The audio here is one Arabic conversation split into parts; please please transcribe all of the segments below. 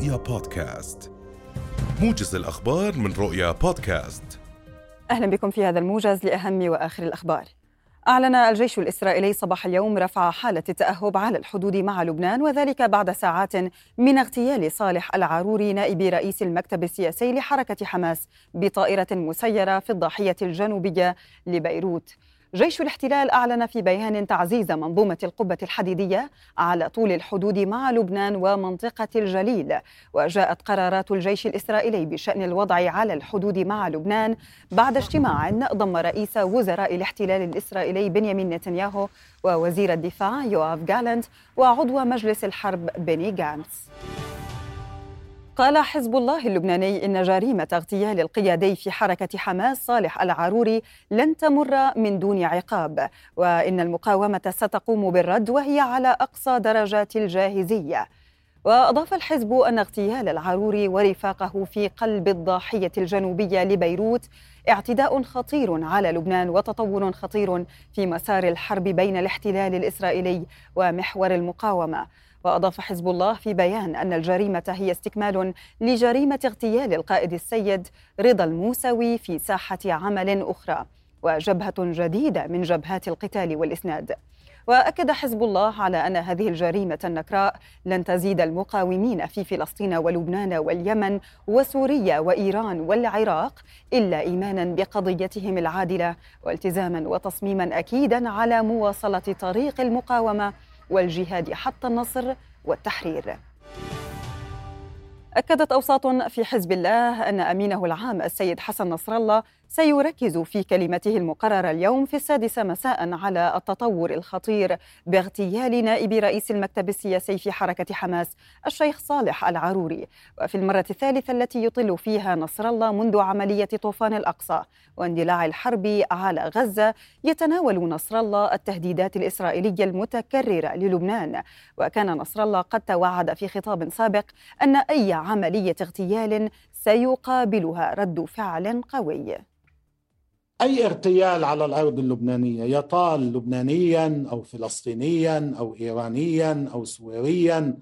رؤيا بودكاست. موجز الأخبار من رؤيا بودكاست. أهلا بكم في هذا الموجز لأهم وآخر الأخبار. أعلن الجيش الإسرائيلي صباح اليوم رفع حالة التأهب على الحدود مع لبنان وذلك بعد ساعات من اغتيال صالح العاروري نائب رئيس المكتب السياسي لحركة حماس بطائرة مسيرة في الضاحية الجنوبية لبيروت. جيش الاحتلال أعلن في بيان تعزيز منظومة القبة الحديدية على طول الحدود مع لبنان ومنطقة الجليل. وجاءت قرارات الجيش الإسرائيلي بشأن الوضع على الحدود مع لبنان بعد اجتماع ضم رئيس وزراء الاحتلال الإسرائيلي بنيامين نتنياهو ووزير الدفاع يوآف جالنت وعضو مجلس الحرب بني جانتس قال حزب الله اللبناني إن جريمة اغتيال القيادي في حركة حماس صالح العاروري لن تمر من دون عقاب وإن المقاومة ستقوم بالرد وهي على أقصى درجات الجاهزية. وأضاف الحزب أن اغتيال العاروري ورفاقه في قلب الضاحية الجنوبية لبيروت اعتداء خطير على لبنان وتطور خطير في مسار الحرب بين الاحتلال الإسرائيلي ومحور المقاومة. وأضاف حزب الله في بيان أن الجريمة هي استكمال لجريمة اغتيال القائد السيد رضا الموسوي في ساحة عمل أخرى وجبهة جديدة من جبهات القتال والإسناد. وأكد حزب الله على أن هذه الجريمة النكراء لن تزيد المقاومين في فلسطين ولبنان واليمن وسوريا وإيران والعراق إلا إيمانا بقضيتهم العادلة والتزاما وتصميما أكيدا على مواصلة طريق المقاومة والجهاد حتى النصر والتحرير. أكدت أوساط في حزب الله أن أمينه العام السيد حسن نصر الله سيركز في كلمته المقررة اليوم في السادسة مساء على التطور الخطير باغتيال نائب رئيس المكتب السياسي في حركة حماس الشيخ صالح العروري. وفي المرة الثالثة التي يطل فيها نصر الله منذ عملية طوفان الأقصى واندلاع الحرب على غزة يتناول نصر الله التهديدات الإسرائيلية المتكررة للبنان. وكان نصر الله قد توعد في خطاب سابق أن أي عملية اغتيال سيقابلها رد فعل قوي. أي اغتيال على الأرض اللبنانية يطال لبنانيا أو فلسطينيا أو إيرانيا أو سوريا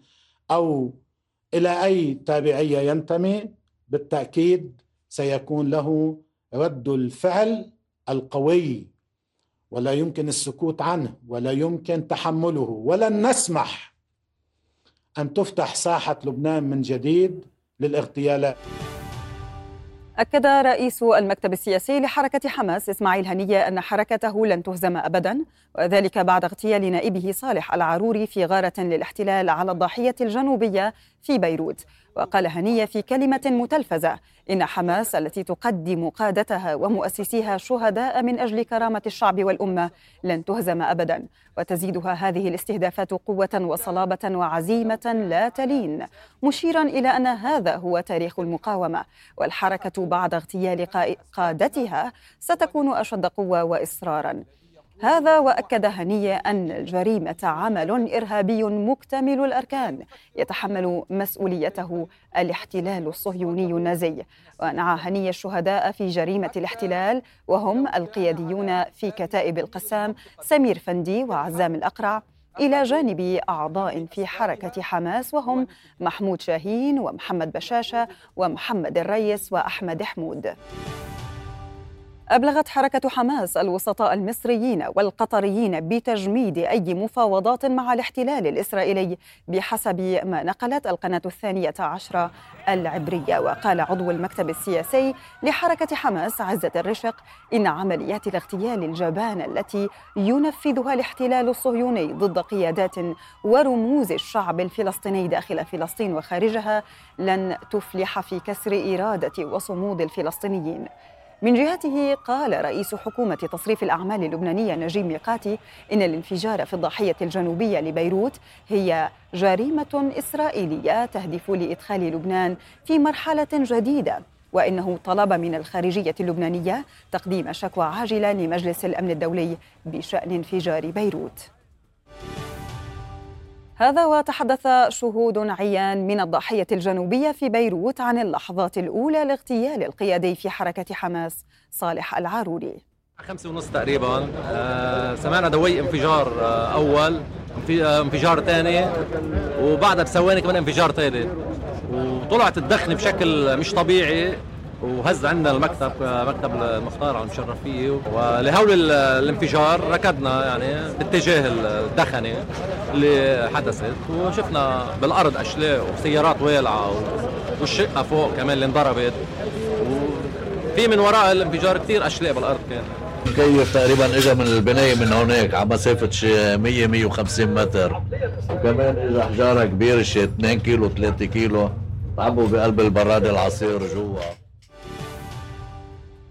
أو إلى أي تابعية ينتمي بالتأكيد سيكون له رد الفعل القوي ولا يمكن السكوت عنه ولا يمكن تحمله ولن نسمح أن تفتح ساحة لبنان من جديد للاغتيالات. أكد رئيس المكتب السياسي لحركة حماس إسماعيل هنية أن حركته لن تهزم أبدا وذلك بعد اغتيال نائبه صالح العروري في غارة للاحتلال على الضاحية الجنوبية في بيروت. وقال هنية في كلمة متلفزة إن حماس التي تقدم قادتها ومؤسسيها شهداء من أجل كرامة الشعب والأمة لن تهزم أبدا وتزيدها هذه الاستهدافات قوة وصلابة وعزيمة لا تلين مشيرا إلى أن هذا هو تاريخ المقاومة. والحركة بعد اغتيال قادتها ستكون أشد قوة وإصرارا. هذا وأكد هنيه أن الجريمة عمل إرهابي مكتمل الأركان يتحمل مسؤوليته الاحتلال الصهيوني النازي. ونعى هنيه الشهداء في جريمة الاحتلال وهم القياديون في كتائب القسام سمير فندي وعزام الأقرع إلى جانب أعضاء في حركة حماس وهم محمود شاهين ومحمد بشاشة ومحمد الريس وأحمد حمود. أبلغت حركة حماس الوسطاء المصريين والقطريين بتجميد أي مفاوضات مع الاحتلال الإسرائيلي بحسب ما نقلت القناة الثانية عشرة العبرية. وقال عضو المكتب السياسي لحركة حماس عزة الرشق إن عمليات الاغتيال الجبانة التي ينفذها الاحتلال الصهيوني ضد قيادات ورموز الشعب الفلسطيني داخل فلسطين وخارجها لن تفلح في كسر إرادة وصمود الفلسطينيين. من جهته قال رئيس حكومة تصريف الأعمال اللبنانية نجيب ميقاتي إن الانفجار في الضاحية الجنوبية لبيروت هي جريمة إسرائيلية تهدف لإدخال لبنان في مرحلة جديدة وإنه طلب من الخارجية اللبنانية تقديم شكوى عاجلة لمجلس الأمن الدولي بشأن انفجار بيروت. هذا وتحدث شهود عيان من الضاحية الجنوبية في بيروت عن اللحظات الأولى لاغتيال القيادي في حركة حماس. صالح العاروري. خمسة ونص تقريبا. آه سمعنا دوي انفجار آه أول آه، انفجار ثاني وبعدها بثواني كمان انفجار ثالث وطلعت الدخن بشكل مش طبيعي. وهز عندنا المكتب مكتب المختار عم نشرف فيه. ولهول الانفجار ركضنا يعني باتجاه الدخنة اللي حدثت. وشفنا بالأرض أشلاء وسيارات والعه والشقة فوق كمان اللي انضربت. وفي من وراء الانفجار كثير أشلاء بالأرض كان. مكيف تقريبا اجى من البناية من هناك على مسافة شي 100 150 متر. وكمان اجى حجارة كبيرة شي 2 كيلو 3 كيلو تعبوا بقلب البراده العصير جوا.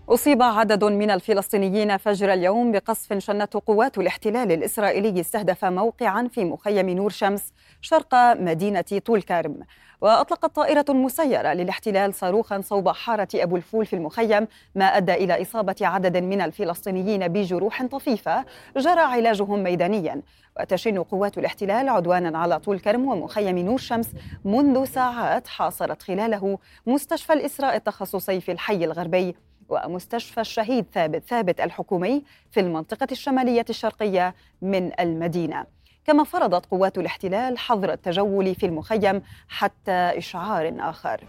أصيب عدد من الفلسطينيين فجر اليوم بقصف شنته قوات الاحتلال الإسرائيلي استهدف موقعا في مخيم نور شمس شرق مدينة طول كرم وأطلقت طائرة مسيرة للاحتلال صاروخا صوب حارة أبو الفول في المخيم ما أدى إلى إصابة عدد من الفلسطينيين بجروح طفيفة جرى علاجهم ميدانيا. وتشن قوات الاحتلال عدوانا على طول كرم ومخيم نور شمس منذ ساعات حاصرت خلاله مستشفى الإسراء التخصصي في الحي الغربي. ومستشفى الشهيد ثابت ثابت الحكومي في المنطقة الشمالية الشرقية من المدينة. كما فرضت قوات الاحتلال حظر التجول في المخيم حتى إشعار آخر.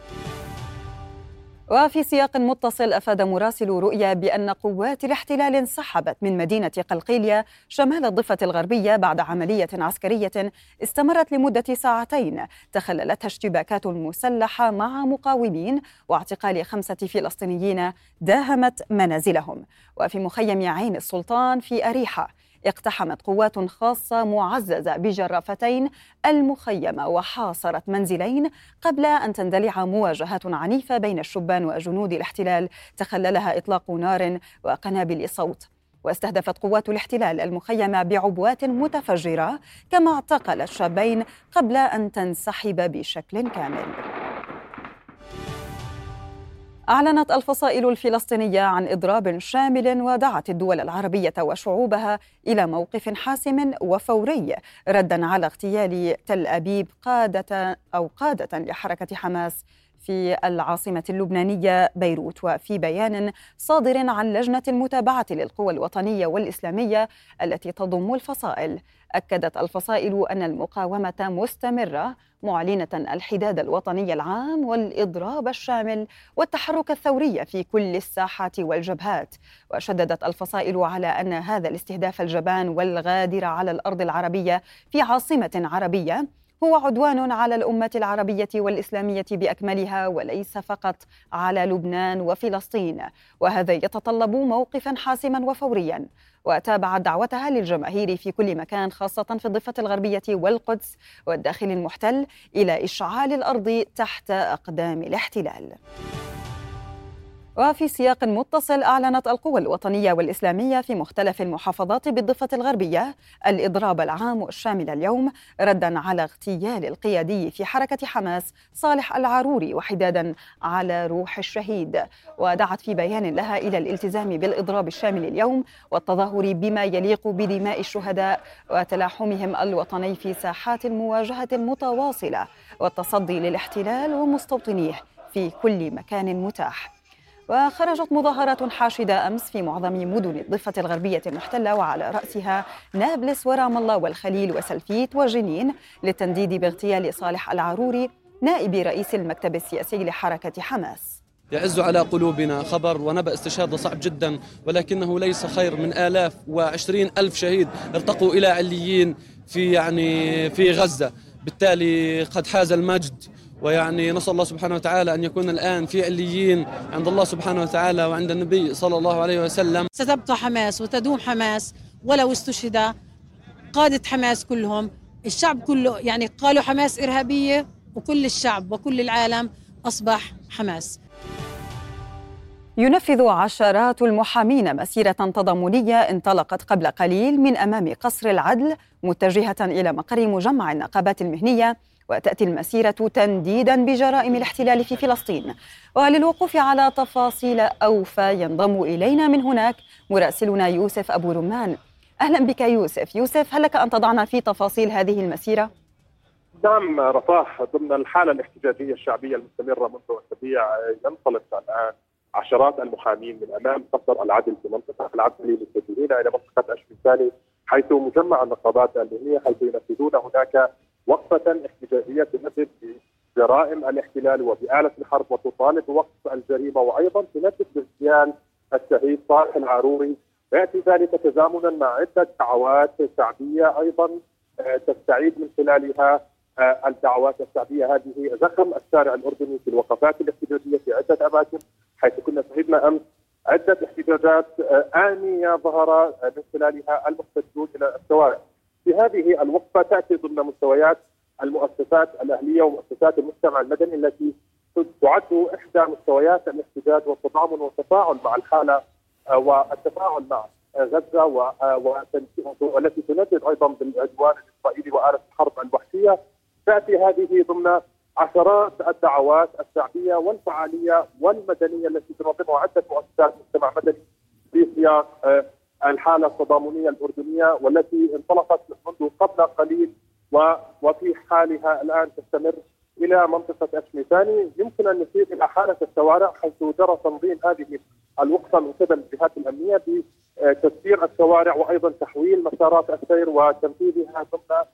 وفي سياق متصل أفاد مراسل رؤيا بأن قوات الاحتلال انسحبت من مدينة قلقيليه شمال الضفة الغربية بعد عملية عسكرية استمرت لمدة ساعتين. تخللتها اشتباكات مسلحه مع مقاومين واعتقال خمسة فلسطينيين داهمت منازلهم. وفي مخيم عين السلطان في أريحة اقتحمت قوات خاصة معززة بجرافتين المخيم وحاصرت منزلين قبل أن تندلع مواجهات عنيفة بين الشبان وجنود الاحتلال. تخللها إطلاق نار وقنابل صوت. واستهدفت قوات الاحتلال المخيم بعبوات متفجرة كما اعتقل الشابين قبل أن تنسحب بشكل كامل. أعلنت الفصائل الفلسطينية عن إضراب شامل ودعت الدول العربية وشعوبها إلى موقف حاسم وفوري ردا على اغتيال تل أبيب قادة أو قادة لحركة حماس في العاصمة اللبنانية بيروت وفي بيان صادر عن لجنة المتابعة للقوى الوطنية والإسلامية التي تضم الفصائل. أكدت الفصائل أن المقاومة مستمرة معلنة الحداد الوطني العام والإضراب الشامل والتحرك الثوري في كل الساحات والجبهات. وشددت الفصائل على أن هذا الاستهداف الجبان والغادر على الأرض العربية في عاصمة عربية هو عدوان على الأمة العربية والإسلامية بأكملها وليس فقط على لبنان وفلسطين. وهذا يتطلب موقفا حاسما وفوريا. وتابعت دعوتها للجماهير في كل مكان خاصة في الضفة الغربية والقدس والداخل المحتل إلى إشعال الأرض تحت أقدام الاحتلال. وفي سياق متصل أعلنت القوى الوطنية والإسلامية في مختلف المحافظات بالضفة الغربية الإضراب العام الشامل اليوم ردا على اغتيال القيادي في حركة حماس صالح العروري وحدادا على روح الشهيد. ودعت في بيان لها إلى الالتزام بالإضراب الشامل اليوم والتظاهر بما يليق بدماء الشهداء وتلاحمهم الوطني في ساحات المواجهة المتواصلة والتصدي للاحتلال ومستوطنيه في كل مكان متاح. وخرجت مظاهرات حاشدة أمس في معظم مدن الضفة الغربية المحتلة وعلى رأسها نابلس ورام الله والخليل وسلفيت وجنين للتنديد باغتيال صالح العروري نائب رئيس المكتب السياسي لحركة حماس. يعز على قلوبنا خبر ونبأ استشهاد صعب جدا ولكنه ليس خير من آلاف وعشرين ألف شهيد ارتقوا إلى عليين في يعني في غزة. بالتالي قد حاز المجد ويعني نسأل الله سبحانه وتعالى أن يكون الآن في عليين عند الله سبحانه وتعالى وعند النبي صلى الله عليه وسلم. ستبقى حماس وتدوم حماس ولو استشهد قادة حماس كلهم. الشعب كله يعني قالوا حماس إرهابية وكل الشعب وكل العالم أصبح حماس. ينفذ عشرات المحامين مسيرة تضامنية انطلقت قبل قليل من أمام قصر العدل متجهة إلى مقر مجمع النقابات المهنية وتأتي المسيرة تنديدا بجرائم الاحتلال في فلسطين. وللوقوف على تفاصيل أوفى ينضم إلينا من هناك مراسلنا يوسف أبو رمان. أهلا بك يوسف. يوسف هل لك أن تضعنا في تفاصيل هذه المسيرة؟ نعم رفاح ضمن الحالة الاحتجاجية الشعبية المستمرة منذ أسابيع ينطلق الآن عشرات المحامين من أمام قصر العدل في منطقة العدل متجهين إلى منطقة اشبيساني حيث مجمع النقابات المهنيه حيث ينفذون هناك وقفة احتجاجية تمثل بجرائم الاحتلال وبآلة الحرب وتطالب بوقف الجريمة وأيضا تندد باغتيال الشهيد صالح العروري. يأتي ذلك تزامنا مع عدة دعوات شعبية أيضا آه، تستعيد من خلالها آه، الدعوات الشعبية هذه زخم الشارع الأردني في الوقفات الاحتجاجية في عدة أماكن. حيث كنا شهدنا أمس عدة احتجاجات آه، آنية ظهر من خلالها المحتجون إلى الشوارع. في هذه الوقفة تأتي ضمن مستويات المؤسسات الأهلية ومؤسسات المجتمع المدني التي تعد إحدى مستويات الاحتجاج والتضامن والتفاعل مع الحاله آه، والتفاعل مع غزة والتي تندد أيضا بالعدوان الإسرائيلي وآلة الحرب الوحشية تأتي هذه ضمن عشرات الدعوات الشعبيه والفعالية والمدنية التي تنظمها عدة مؤسسات مجتمع مدني في سياق آه، الحالة التضامنيه الأردنية والتي انطلقت منذ قبل قليل وفي حالها الآن تستمر إلى منطقة اشميتاني يمكن أن نشير إلى حالة الشوارع حيث جرى تنظيم هذه الوقفة من قبل الجهات الأمنية بتسيير الشوارع وأيضا تحويل مسارات السير وتنفيذها ضمن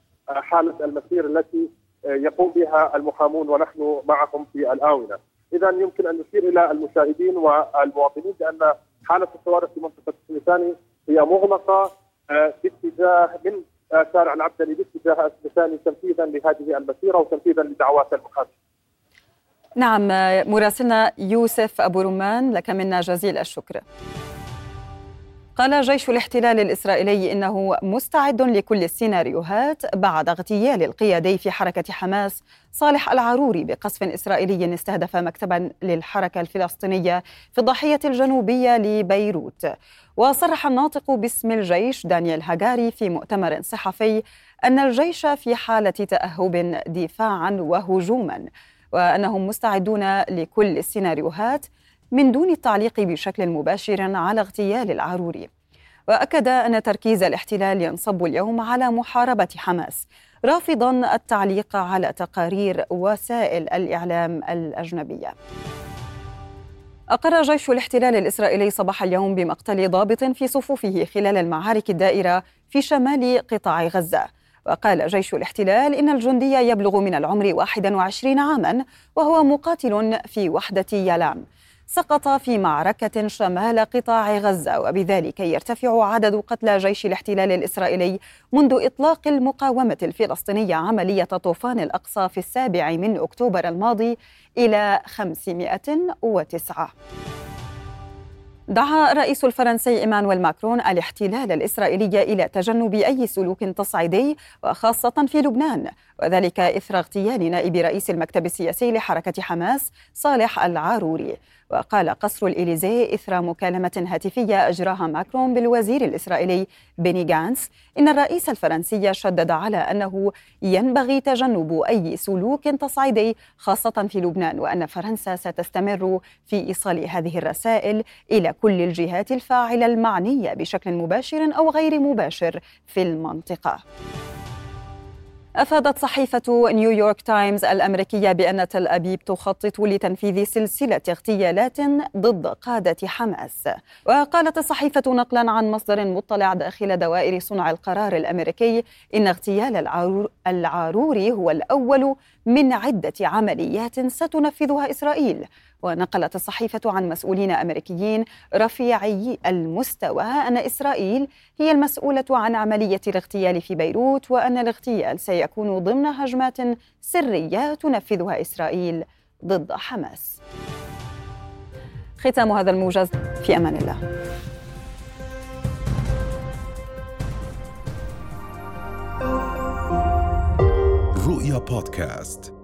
حالة المسير التي يقوم بها المحامون ونحن معهم في الآونة. إذا يمكن أن نشير إلى المشاهدين والمواطنين بأن حالة الشوارع في منطقة الثاني هي مغلقة آه، باتجاه من شارع العبدلي باتجاه الثاني تنفيذا لهذه المسيرة وتنفيذا لدعوات المحامين. نعم مراسلنا يوسف أبو رمان لك منا جزيل الشكر. قال جيش الاحتلال الإسرائيلي إنه مستعد لكل السيناريوهات بعد اغتيال القيادي في حركة حماس صالح العروري بقصف إسرائيلي استهدف مكتبا للحركة الفلسطينية في الضاحية الجنوبية لبيروت. وصرح الناطق باسم الجيش دانيال هاجاري في مؤتمر صحفي أن الجيش في حالة تأهب دفاعا وهجوما وأنهم مستعدون لكل السيناريوهات من دون التعليق بشكل مباشر على اغتيال العروري. وأكد أن تركيز الاحتلال ينصب اليوم على محاربة حماس رافضا التعليق على تقارير وسائل الإعلام الأجنبية. أقر جيش الاحتلال الإسرائيلي صباح اليوم بمقتل ضابط في صفوفه خلال المعارك الدائرة في شمال قطاع غزة. وقال جيش الاحتلال إن الجندي يبلغ من العمر 21 عاما وهو مقاتل في وحدة يلام. سقط في معركة شمال قطاع غزة وبذلك يرتفع عدد قتلى جيش الاحتلال الإسرائيلي منذ إطلاق المقاومة الفلسطينية عملية طوفان الأقصى في السابع من أكتوبر الماضي إلى 509 دعا الرئيس الفرنسي إيمانويل ماكرون الاحتلال الإسرائيلي إلى تجنب أي سلوك تصعيدي وخاصة في لبنان. وذلك إثر اغتيال نائب رئيس المكتب السياسي لحركة حماس صالح العاروري. وقال قصر الإليزي إثر مكالمة هاتفية أجراها ماكرون بالوزير الإسرائيلي بيني جانس إن الرئيس الفرنسي شدد على أنه ينبغي تجنب أي سلوك تصعيدي خاصة في لبنان وأن فرنسا ستستمر في إيصال هذه الرسائل إلى كل الجهات الفاعلة المعنية بشكل مباشر أو غير مباشر في المنطقة. أفادت صحيفة نيويورك تايمز الأمريكية بأن تل أبيب تخطط لتنفيذ سلسلة اغتيالات ضد قادة حماس. وقالت الصحيفة نقلا عن مصدر مطلع داخل دوائر صنع القرار الأمريكي إن اغتيال العاروري هو الأول من عدة عمليات ستنفذها إسرائيل. ونقلت الصحيفة عن مسؤولين أمريكيين رفيعي المستوى أن إسرائيل هي المسؤولة عن عملية الاغتيال في بيروت وأن الاغتيال سيكون ضمن هجمات سرية تنفذها إسرائيل ضد حماس. ختام هذا الموجز في أمان الله. رؤيا بودكاست